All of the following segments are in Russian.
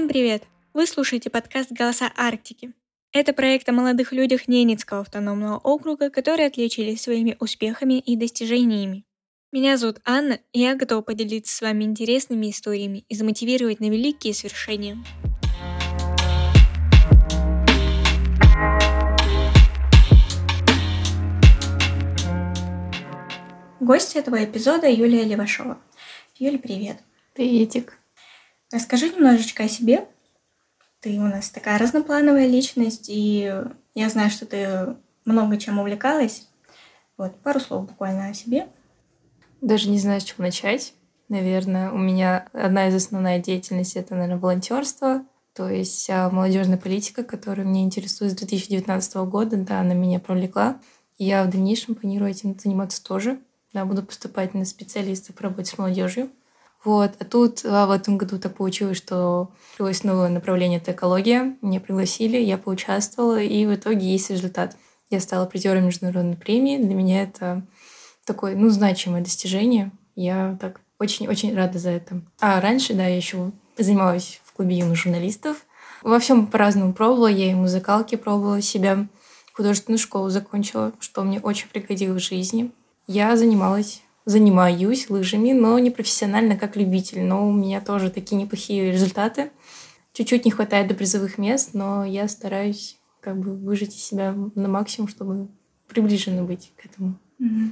Всем привет! Вы слушаете подкаст «Голоса Арктики». Это проект о молодых людях Ненецкого автономного округа, которые отличились своими успехами и достижениями. Меня зовут Анна, и я готова поделиться с вами интересными историями и замотивировать на великие свершения. Гость этого эпизода Юлия Левашова. Юля, привет. Приветик. Расскажи немножечко о себе. Ты у нас такая разноплановая личность, и я знаю, что ты много чем увлекалась. Вот, пару слов буквально о себе. Даже не знаю, с чего начать. Наверное, у меня одна из основных деятельностей это, наверное, волонтерство, то есть молодежная политика, которая меня интересует с 2019 года, да, она меня привлекла. Я в дальнейшем планирую этим заниматься тоже. Да, буду поступать на специалиста по работе с молодежью. Вот. А тут а в этом году так получилось, что появилось новое направление — это экология. Меня пригласили, я поучаствовала, и в итоге есть результат. Я стала призером международной премии. Для меня это такое, ну, значимое достижение. Я так очень-очень рада за это. А раньше, да, я еще занималась в клубе юных журналистов. Во всем по-разному пробовала. Я и музыкалки пробовала себя. Художественную школу закончила, что мне очень пригодилось в жизни. Я занималась занимаюсь лыжами, но не профессионально, как любитель. Но у меня тоже такие неплохие результаты. Чуть-чуть не хватает до призовых мест, но я стараюсь как бы выжить из себя на максимум, чтобы приближенно быть к этому. Угу.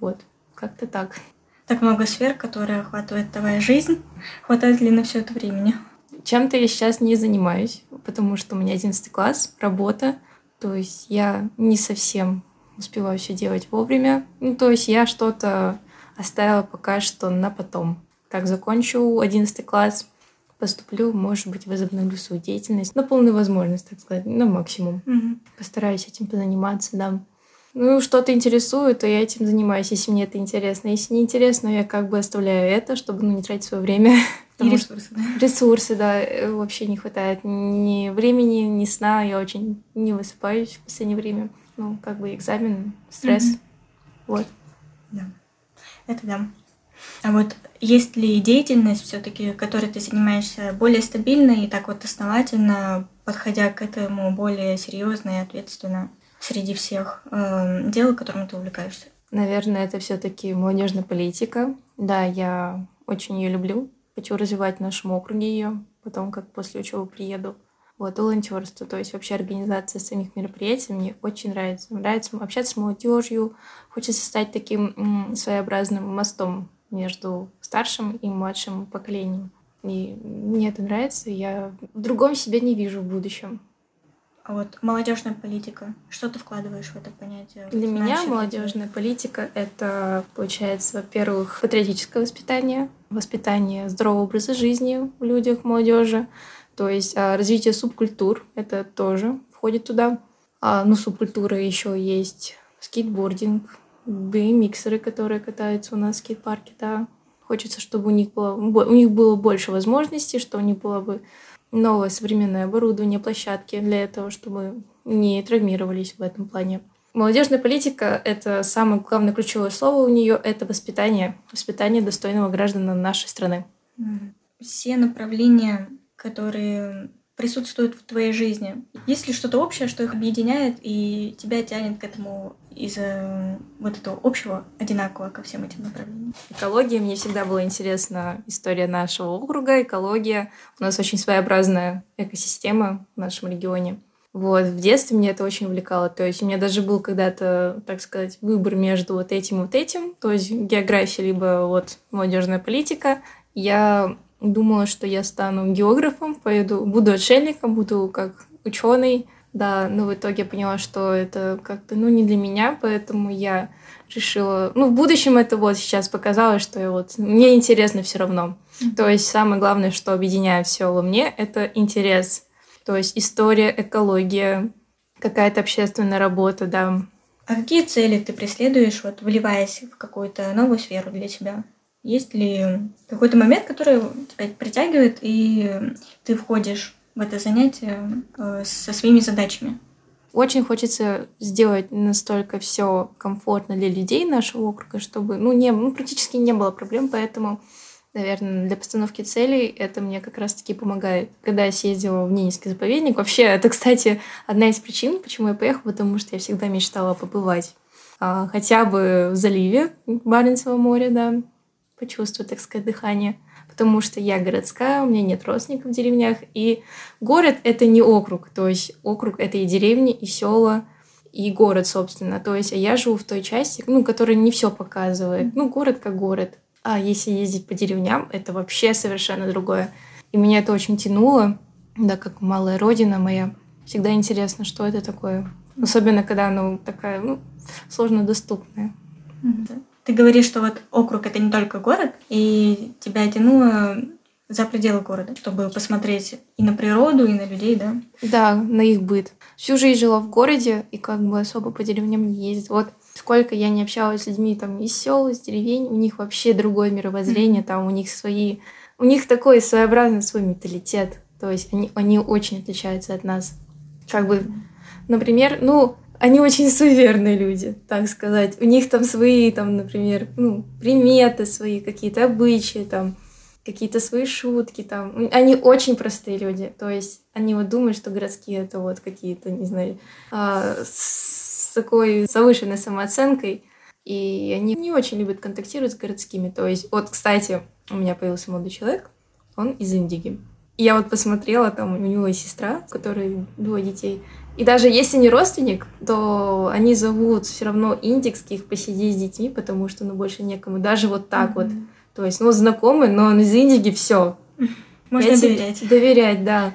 Вот, как-то так. Так много сфер, которые охватывает твоя жизнь. Хватает ли на все это времени? Чем-то я сейчас не занимаюсь, потому что у меня 11 класс, работа. То есть я не совсем успеваю все делать вовремя. Ну, то есть я что-то оставила пока что на потом. Как закончу 11 класс, поступлю, может быть, возобновлю свою деятельность на полную возможность, так сказать, на максимум. Угу. Постараюсь этим позаниматься, да. Ну, что-то интересует, то я этим занимаюсь, если мне это интересно. Если не интересно, я как бы оставляю это, чтобы ну, не тратить свое время. И ресурсы, да? Ресурсы, да, э, вообще не хватает ни времени, ни сна. Я очень не высыпаюсь в последнее время. Ну, как бы экзамен, стресс. Mm-hmm. Вот. Да. Это да. А вот есть ли деятельность все-таки, которой ты занимаешься более стабильно и так вот основательно, подходя к этому более серьезно и ответственно среди всех э, дел, которыми ты увлекаешься? Наверное, это все-таки молодежная политика. Да, я очень ее люблю. Хочу развивать в нашем округе ее, потом как после учебы приеду. Вот, волонтерство, то есть вообще организация самих мероприятий мне очень нравится. Нравится общаться с молодежью, хочется стать таким своеобразным мостом между старшим и младшим поколением. И мне это нравится, я в другом себе не вижу в будущем. А вот молодежная политика, что ты вкладываешь в это понятие? Для меня молодежная политика это, получается, во-первых, патриотическое воспитание, воспитание здорового образа жизни в людях, молодежи, то есть а, развитие субкультур, это тоже входит туда. А, ну, субкультуры еще есть скейтбординг, BMXеры, которые катаются у нас в скейт-парке, да. Хочется, чтобы у них было, у них было больше возможностей, что у них было бы новое современное оборудование, площадки для этого, чтобы не травмировались в этом плане. Молодежная политика — это самое главное ключевое слово у нее — это воспитание. Воспитание достойного гражданина нашей страны. Все направления которые присутствуют в твоей жизни? Есть ли что-то общее, что их объединяет и тебя тянет к этому из-за вот этого общего, одинакового ко всем этим направлениям? Экология. Мне всегда была интересна история нашего округа, экология. У нас очень своеобразная экосистема в нашем регионе. Вот, в детстве мне это очень увлекало. То есть у меня даже был когда-то, так сказать, выбор между вот этим и вот этим. То есть география либо вот молодежная политика. Я Думала, что я стану географом, поеду, буду отшельником, буду как ученый. Да, но в итоге я поняла, что это как-то, ну, не для меня, поэтому я решила... Ну, в будущем это вот сейчас показалось, что я вот... Мне интересно все равно. Mm-hmm. То есть самое главное, что объединяет все во мне, это интерес. То есть история, экология, какая-то общественная работа, да. А какие цели ты преследуешь, вот вливаясь в какую-то новую сферу для себя? Есть ли какой-то момент, который тебя притягивает, и ты входишь в это занятие э, со своими задачами? Очень хочется сделать настолько все комфортно для людей нашего округа, чтобы ну, не, ну, практически не было проблем, поэтому наверное, для постановки целей это мне как раз-таки помогает. Когда я съездила в Ненецкий заповедник, вообще, это, кстати, одна из причин, почему я поехала, потому что я всегда мечтала побывать а, хотя бы в заливе Баренцева моря, да, почувствовать, так сказать, дыхание. Потому что я городская, у меня нет родственников в деревнях, и город — это не округ, то есть округ — это и деревни, и села, и город, собственно. То есть а я живу в той части, ну, которая не все показывает. Ну, город как город. А если ездить по деревням, это вообще совершенно другое. И меня это очень тянуло, да, как малая родина моя. Всегда интересно, что это такое. Особенно, когда оно такая, ну, сложно доступная. Ты говоришь, что вот округ это не только город, и тебя тянуло за пределы города, чтобы посмотреть и на природу, и на людей, да? Да, на их быт. Всю жизнь жила в городе и как бы особо по деревням не ездила. Вот сколько я не общалась с людьми там из сел, из деревень, у них вообще другое мировоззрение, mm-hmm. там у них свои... У них такой своеобразный свой менталитет. То есть они, они очень отличаются от нас. Как бы, например, ну, они очень суеверные люди, так сказать. У них там свои, там, например, ну, приметы свои, какие-то обычаи, там, какие-то свои шутки, там. Они очень простые люди. То есть они вот думают, что городские это вот какие-то, не знаю, а, с такой завышенной самооценкой. И они не очень любят контактировать с городскими. То есть, вот, кстати, у меня появился молодой человек, он из Индиги. Я вот посмотрела, там у него есть сестра, у которой двое детей. И даже если не родственник, то они зовут все равно индикских посидеть с детьми, потому что ну больше некому. Даже вот так mm-hmm. вот. То есть, ну, знакомый, но он из Индиги, все. Можно я доверять. Доверять, да.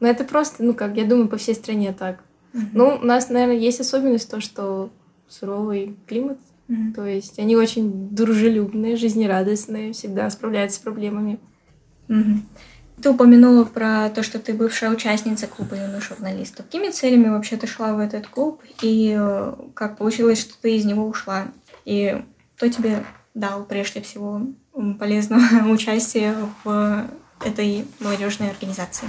Но это просто, ну как, я думаю, по всей стране так. Mm-hmm. Ну, у нас, наверное, есть особенность то, что суровый климат. Mm-hmm. То есть они очень дружелюбные, жизнерадостные, всегда справляются с проблемами. Mm-hmm. Ты упомянула про то, что ты бывшая участница клуба юных журналистов. Какими целями вообще ты шла в этот клуб? И э, как получилось, что ты из него ушла? И кто тебе дал прежде всего полезного участия в этой молодежной организации?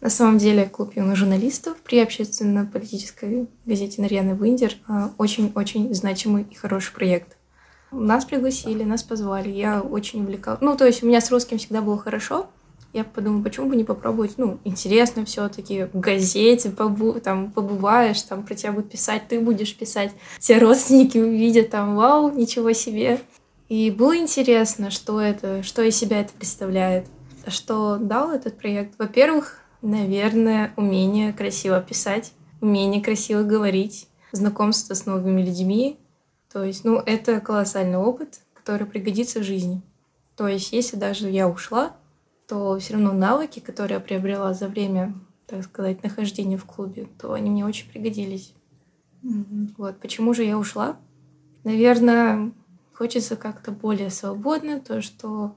На самом деле клуб юных журналистов при общественно-политической газете «Нарьяна Виндер» очень-очень значимый и хороший проект. Нас пригласили, нас позвали, я очень увлекалась. Ну, то есть у меня с русским всегда было хорошо, я подумала, почему бы не попробовать, ну, интересно все таки в газете, побу там побываешь, там про тебя будут писать, ты будешь писать, все родственники увидят там, вау, ничего себе. И было интересно, что это, что из себя это представляет. Что дал этот проект? Во-первых, наверное, умение красиво писать, умение красиво говорить, знакомство с новыми людьми. То есть, ну, это колоссальный опыт, который пригодится в жизни. То есть, если даже я ушла, то все равно навыки, которые я приобрела за время, так сказать, нахождения в клубе, то они мне очень пригодились. Mm-hmm. Вот. Почему же я ушла? Наверное, хочется как-то более свободно, то, что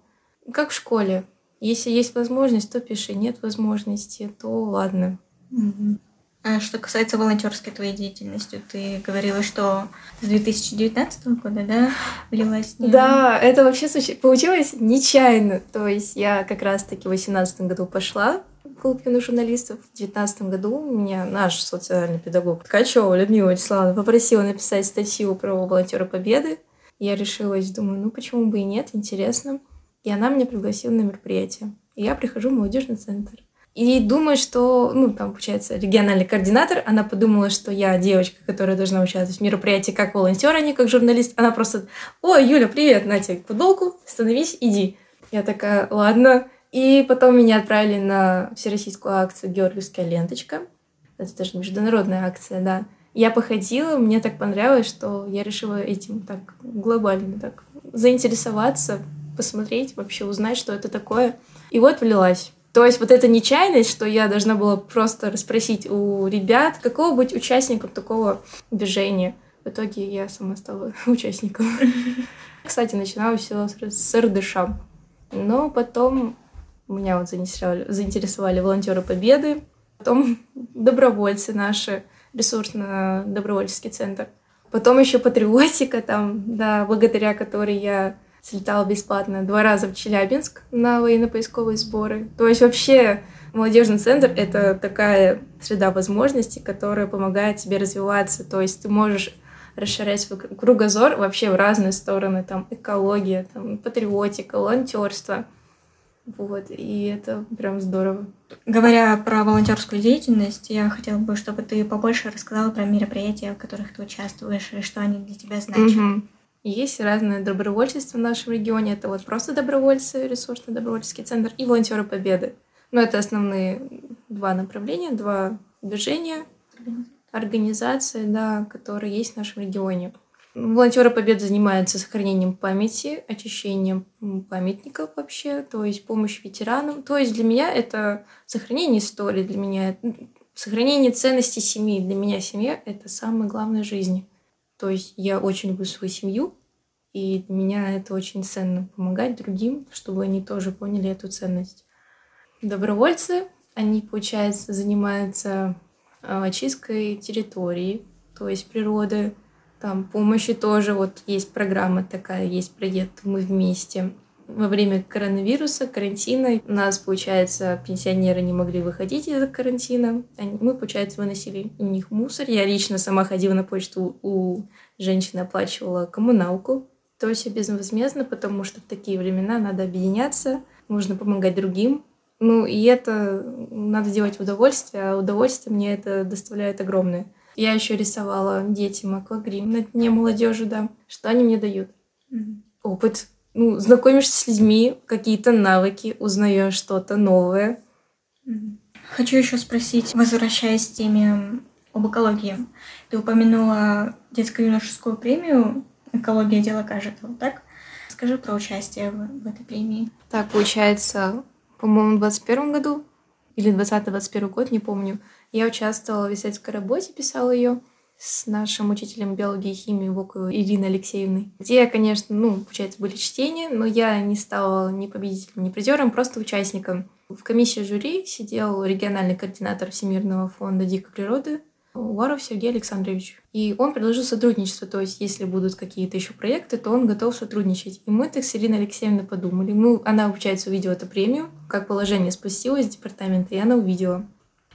как в школе. Если есть возможность, то пиши. Нет возможности, то ладно. Mm-hmm. А что касается волонтерской твоей деятельности, ты говорила, что с 2019 года, да, влилась? Да, это вообще получилось нечаянно. То есть я как раз-таки в 2018 году пошла в клуб юных журналистов. В 2019 году меня наш социальный педагог Ткачева Людмила Вячеславовна попросила написать статью про волонтера Победы. Я решилась, думаю, ну почему бы и нет, интересно. И она меня пригласила на мероприятие. И я прихожу в молодежный центр. И думаю, что, ну, там, получается, региональный координатор, она подумала, что я девочка, которая должна участвовать в мероприятии как волонтер, а не как журналист. Она просто, ой, Юля, привет, на тебе футболку, становись, иди. Я такая, ладно. И потом меня отправили на всероссийскую акцию «Георгиевская ленточка». Это даже международная акция, да. Я походила, мне так понравилось, что я решила этим так глобально так заинтересоваться, посмотреть, вообще узнать, что это такое. И вот влилась. То есть вот эта нечаянность, что я должна была просто расспросить у ребят, какого быть участником такого движения. В итоге я сама стала участником. Кстати, начинала все с РДШ. Но потом меня вот заинтересовали, заинтересовали волонтеры Победы, потом добровольцы наши, ресурсно-добровольческий центр. Потом еще патриотика там, да, благодаря которой я слетала бесплатно два раза в Челябинск на военно-поисковые сборы. То есть вообще молодежный центр — это такая среда возможностей, которая помогает тебе развиваться. То есть ты можешь расширять свой кругозор вообще в разные стороны, там экология, там патриотика, волонтерство. Вот, и это прям здорово. Говоря про волонтерскую деятельность, я хотела бы, чтобы ты побольше рассказала про мероприятия, в которых ты участвуешь, и что они для тебя значат. Угу. Есть разные добровольчества в нашем регионе. Это вот просто добровольцы, ресурсный добровольческий центр и волонтеры Победы. Но это основные два направления, два движения, организации, да, которые есть в нашем регионе. Волонтеры Победы занимаются сохранением памяти, очищением памятников вообще, то есть помощь ветеранам. То есть для меня это сохранение истории, для меня сохранение ценностей семьи. Для меня семья — это самое главное в жизни. То есть я очень люблю свою семью, и для меня это очень ценно — помогать другим, чтобы они тоже поняли эту ценность. Добровольцы, они, получается, занимаются а, очисткой территории, то есть природы, там помощи тоже, вот есть программа такая, есть проект «Мы вместе». Во время коронавируса, карантина, у нас, получается, пенсионеры не могли выходить из-за карантина. Мы, получается, выносили у них мусор. Я лично сама ходила на почту, у женщины оплачивала коммуналку. То есть безвозмездно, потому что в такие времена надо объединяться, нужно помогать другим. Ну, и это надо делать в удовольствие, а удовольствие мне это доставляет огромное. Я еще рисовала детям аквагрим на дне молодежи, да. Что они мне дают? Mm-hmm. Опыт. Ну, знакомишься с людьми, какие-то навыки, узнаешь что-то новое. Хочу еще спросить, возвращаясь к теме об экологии. Ты упомянула детско-юношескую премию «Экология – дело каждого», так? Скажи про участие в, в этой премии. Так, получается, по-моему, в 2021 году или 20-21 год, не помню, я участвовала в исследовательской работе, писала ее с нашим учителем биологии и химии Воковой Ириной Алексеевной, где, конечно, ну, получается, были чтения, но я не стала ни победителем, ни призером, просто участником. В комиссии жюри сидел региональный координатор Всемирного фонда дикой природы Уваров Сергей Александрович. И он предложил сотрудничество, то есть если будут какие-то еще проекты, то он готов сотрудничать. И мы так с Ириной Алексеевной подумали. Мы, она, получается, увидела эту премию, как положение спустилось из департамента, и она увидела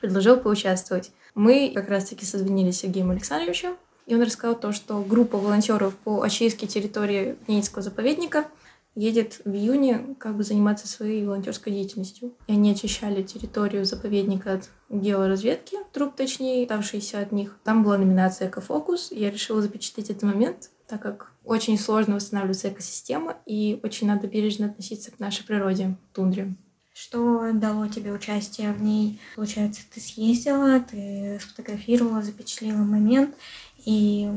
предложил поучаствовать. Мы как раз-таки созвонились с Сергеем Александровичем, и он рассказал то, что группа волонтеров по очистке территории Ненецкого заповедника едет в июне как бы заниматься своей волонтерской деятельностью. И они очищали территорию заповедника от георазведки, труп точнее, оставшиеся от них. Там была номинация «Экофокус», я решила запечатлеть этот момент, так как очень сложно восстанавливается экосистема, и очень надо бережно относиться к нашей природе, тундре. Что дало тебе участие в ней? Получается, ты съездила, ты сфотографировала, запечатлела момент, и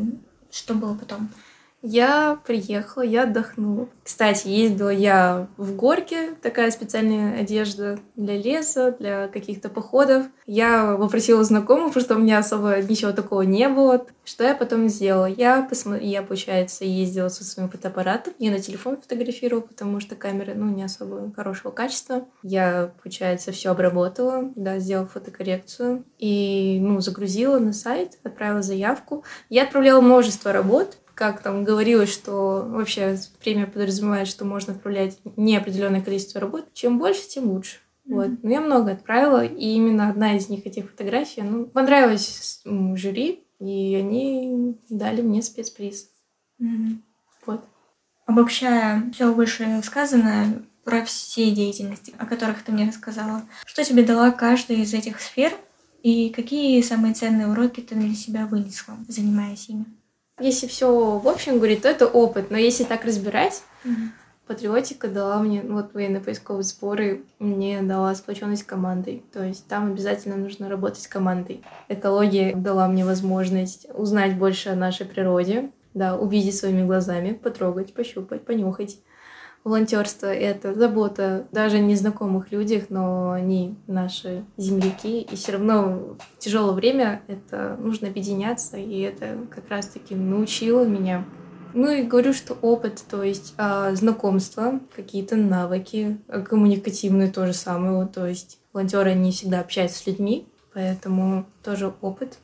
что было потом? Я приехала, я отдохнула. Кстати, ездила я в горке, такая специальная одежда для леса, для каких-то походов. Я попросила знакомых, потому что у меня особо ничего такого не было. Что я потом сделала? Я, посмо... я получается, ездила со своим фотоаппаратом. Я на телефон фотографировала, потому что камера, ну, не особо хорошего качества. Я, получается, все обработала, да, сделала фотокоррекцию и, ну, загрузила на сайт, отправила заявку. Я отправляла множество работ, как там говорилось, что вообще премия подразумевает, что можно отправлять неопределенное количество работ. Чем больше, тем лучше. Mm-hmm. Вот. Но я много отправила, и именно одна из них, этих фотографий, ну, понравилась жюри, и они дали мне спецприз. Mm-hmm. Вот. Обобщая все выше сказанное про все деятельности, о которых ты мне рассказала, что тебе дала каждая из этих сфер, и какие самые ценные уроки ты для себя вынесла, занимаясь ими? Если все в общем говорить, то это опыт. Но если так разбирать, mm-hmm. патриотика дала мне, ну, вот военно-поисковые сборы мне дала сплоченность командой. То есть там обязательно нужно работать с командой. Экология дала мне возможность узнать больше о нашей природе, да, увидеть своими глазами, потрогать, пощупать, понюхать волонтерство — это забота даже незнакомых людях, но они наши земляки, и все равно в тяжелое время это нужно объединяться, и это как раз-таки научило меня. Ну и говорю, что опыт, то есть а, знакомства, какие-то навыки, а, коммуникативные то же самое, то есть волонтеры не всегда общаются с людьми, поэтому тоже опыт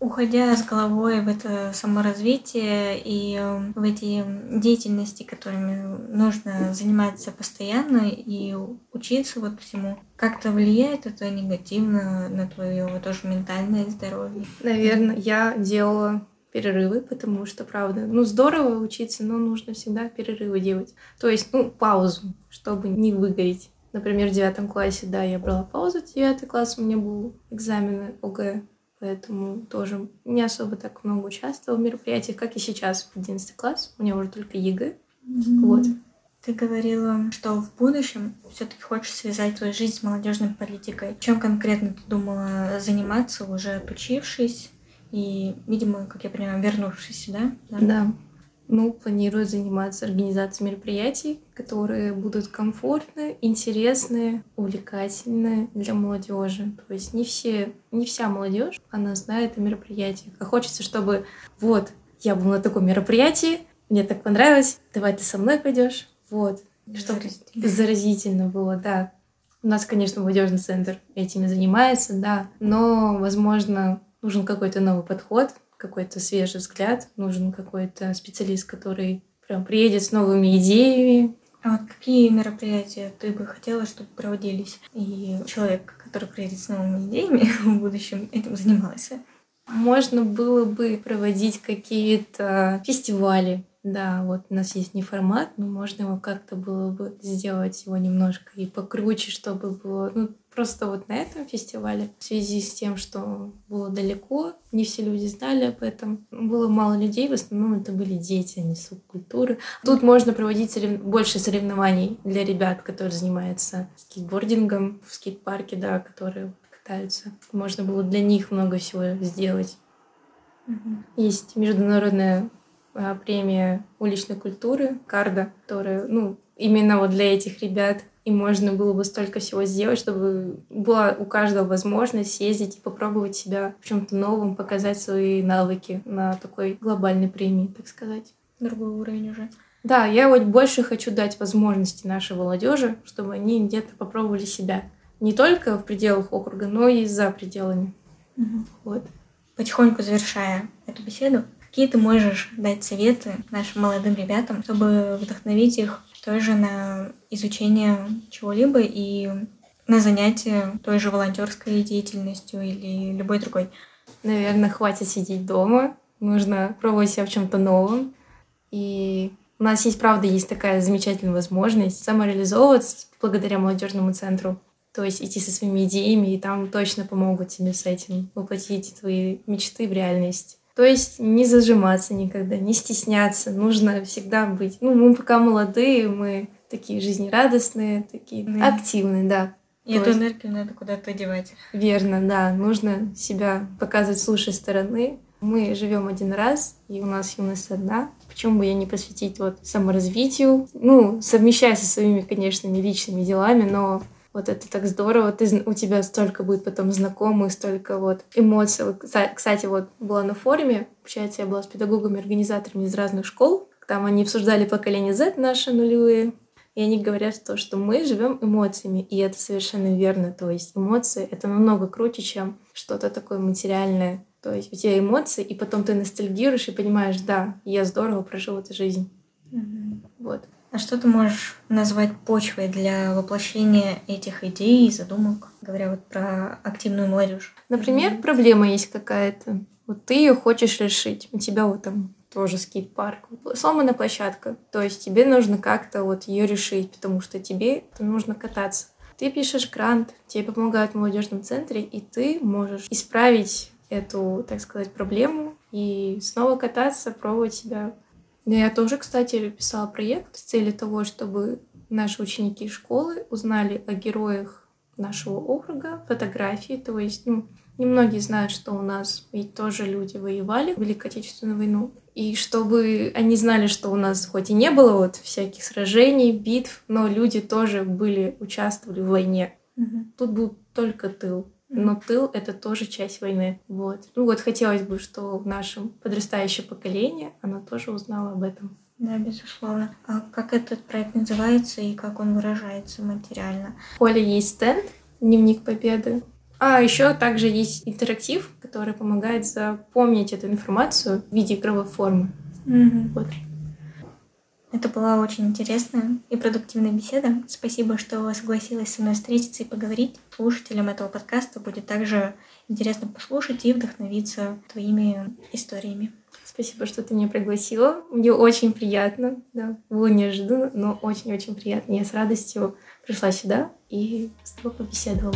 уходя с головой в это саморазвитие и э, в эти деятельности, которыми нужно заниматься постоянно и учиться вот всему, как-то влияет это негативно на твое тоже ментальное здоровье? Наверное, я делала перерывы, потому что, правда, ну, здорово учиться, но нужно всегда перерывы делать. То есть, ну, паузу, чтобы не выгореть. Например, в девятом классе, да, я брала паузу, девятый класс у меня был экзамены ОГЭ, поэтому тоже не особо так много участвовала в мероприятиях, как и сейчас, в одиннадцатый класс. У меня уже только ЕГЭ. Mm-hmm. Вот. Ты говорила, что в будущем все-таки хочешь связать твою жизнь с молодежной политикой. Чем конкретно ты думала заниматься, уже отучившись и, видимо, как я понимаю, вернувшись сюда? Да. да. Ну, планирую заниматься организацией мероприятий, которые будут комфортны, интересны, увлекательны для молодежи. То есть не все, не вся молодежь, она знает о мероприятиях. А хочется, чтобы вот я был на таком мероприятии, мне так понравилось, давай ты со мной пойдешь. Вот. Чтобы заразительно. заразительно было, да. У нас, конечно, молодежный центр этими занимается, да, но, возможно, нужен какой-то новый подход, какой-то свежий взгляд, нужен какой-то специалист, который прям приедет с новыми идеями. А вот какие мероприятия ты бы хотела, чтобы проводились, и человек, который приедет с новыми идеями в будущем, этим занимался? Можно было бы проводить какие-то фестивали, да, вот у нас есть не формат, но можно его как-то было бы сделать его немножко и покруче, чтобы было, ну, просто вот на этом фестивале, в связи с тем, что было далеко, не все люди знали об этом, было мало людей, в основном это были дети, а не субкультуры. Тут можно проводить сорев... больше соревнований для ребят, которые занимаются скейтбордингом в скейт-парке, да, которые катаются. Можно было для них много всего сделать. Есть международная а, премия уличной культуры Карда, которая, ну, именно вот для этих ребят. И можно было бы столько всего сделать, чтобы была у каждого возможность съездить и попробовать себя в чем-то новом, показать свои навыки на такой глобальной премии, так сказать. Другой уровень уже. Да, я вот больше хочу дать возможности нашей молодежи, чтобы они где-то попробовали себя. Не только в пределах округа, но и за пределами. Угу. Вот. Потихоньку завершая эту беседу, Какие ты можешь дать советы нашим молодым ребятам, чтобы вдохновить их тоже на изучение чего-либо и на занятие той же волонтерской деятельностью или любой другой? Наверное, хватит сидеть дома. Нужно пробовать себя в чем-то новом. И у нас есть, правда, есть такая замечательная возможность самореализовываться благодаря молодежному центру. То есть идти со своими идеями, и там точно помогут тебе с этим воплотить твои мечты в реальность. То есть не зажиматься никогда, не стесняться. Нужно всегда быть. Ну, мы пока молодые, мы такие жизнерадостные, такие mm. активные, да. И эту энергию надо куда-то девать. Верно, да. Нужно себя показывать с лучшей стороны. Мы живем один раз, и у нас юность одна. Почему бы ей не посвятить вот саморазвитию? Ну, совмещая со своими, конечно, личными делами, но вот это так здорово, ты, у тебя столько будет потом знакомых, столько вот эмоций. Кстати, вот была на форуме, получается, я была с педагогами, организаторами из разных школ, там они обсуждали поколение Z наши нулевые, и они говорят то, что мы живем эмоциями, и это совершенно верно. То есть эмоции — это намного круче, чем что-то такое материальное. То есть у тебя эмоции, и потом ты ностальгируешь и понимаешь, да, я здорово прожил эту жизнь. Mm-hmm. Вот. А что ты можешь назвать почвой для воплощения этих идей и задумок, говоря вот про активную молодежь? Например, проблема есть какая-то. Вот ты ее хочешь решить. У тебя вот там тоже скейт-парк. Сломана площадка. То есть тебе нужно как-то вот ее решить, потому что тебе нужно кататься. Ты пишешь грант, тебе помогают в молодежном центре, и ты можешь исправить эту, так сказать, проблему и снова кататься, пробовать себя я тоже, кстати, писала проект с целью того, чтобы наши ученики школы узнали о героях нашего округа, фотографии. То есть, ну, немногие знают, что у нас ведь тоже люди воевали в Великой Отечественную войну. И чтобы они знали, что у нас хоть и не было вот всяких сражений, битв, но люди тоже были, участвовали в войне. Угу. Тут был только тыл но тыл — это тоже часть войны. Вот. Ну вот хотелось бы, что в нашем подрастающее поколение оно тоже узнало об этом. Да, безусловно. А как этот проект называется и как он выражается материально? В поле есть стенд «Дневник Победы». А еще также есть интерактив, который помогает запомнить эту информацию в виде игровой формы. Угу. Вот. Это была очень интересная и продуктивная беседа. Спасибо, что согласилась со мной встретиться и поговорить. Слушателям этого подкаста будет также интересно послушать и вдохновиться твоими историями. Спасибо, что ты меня пригласила. Мне очень приятно. Да, было неожиданно, но очень-очень приятно. Я с радостью пришла сюда и с тобой побеседовала.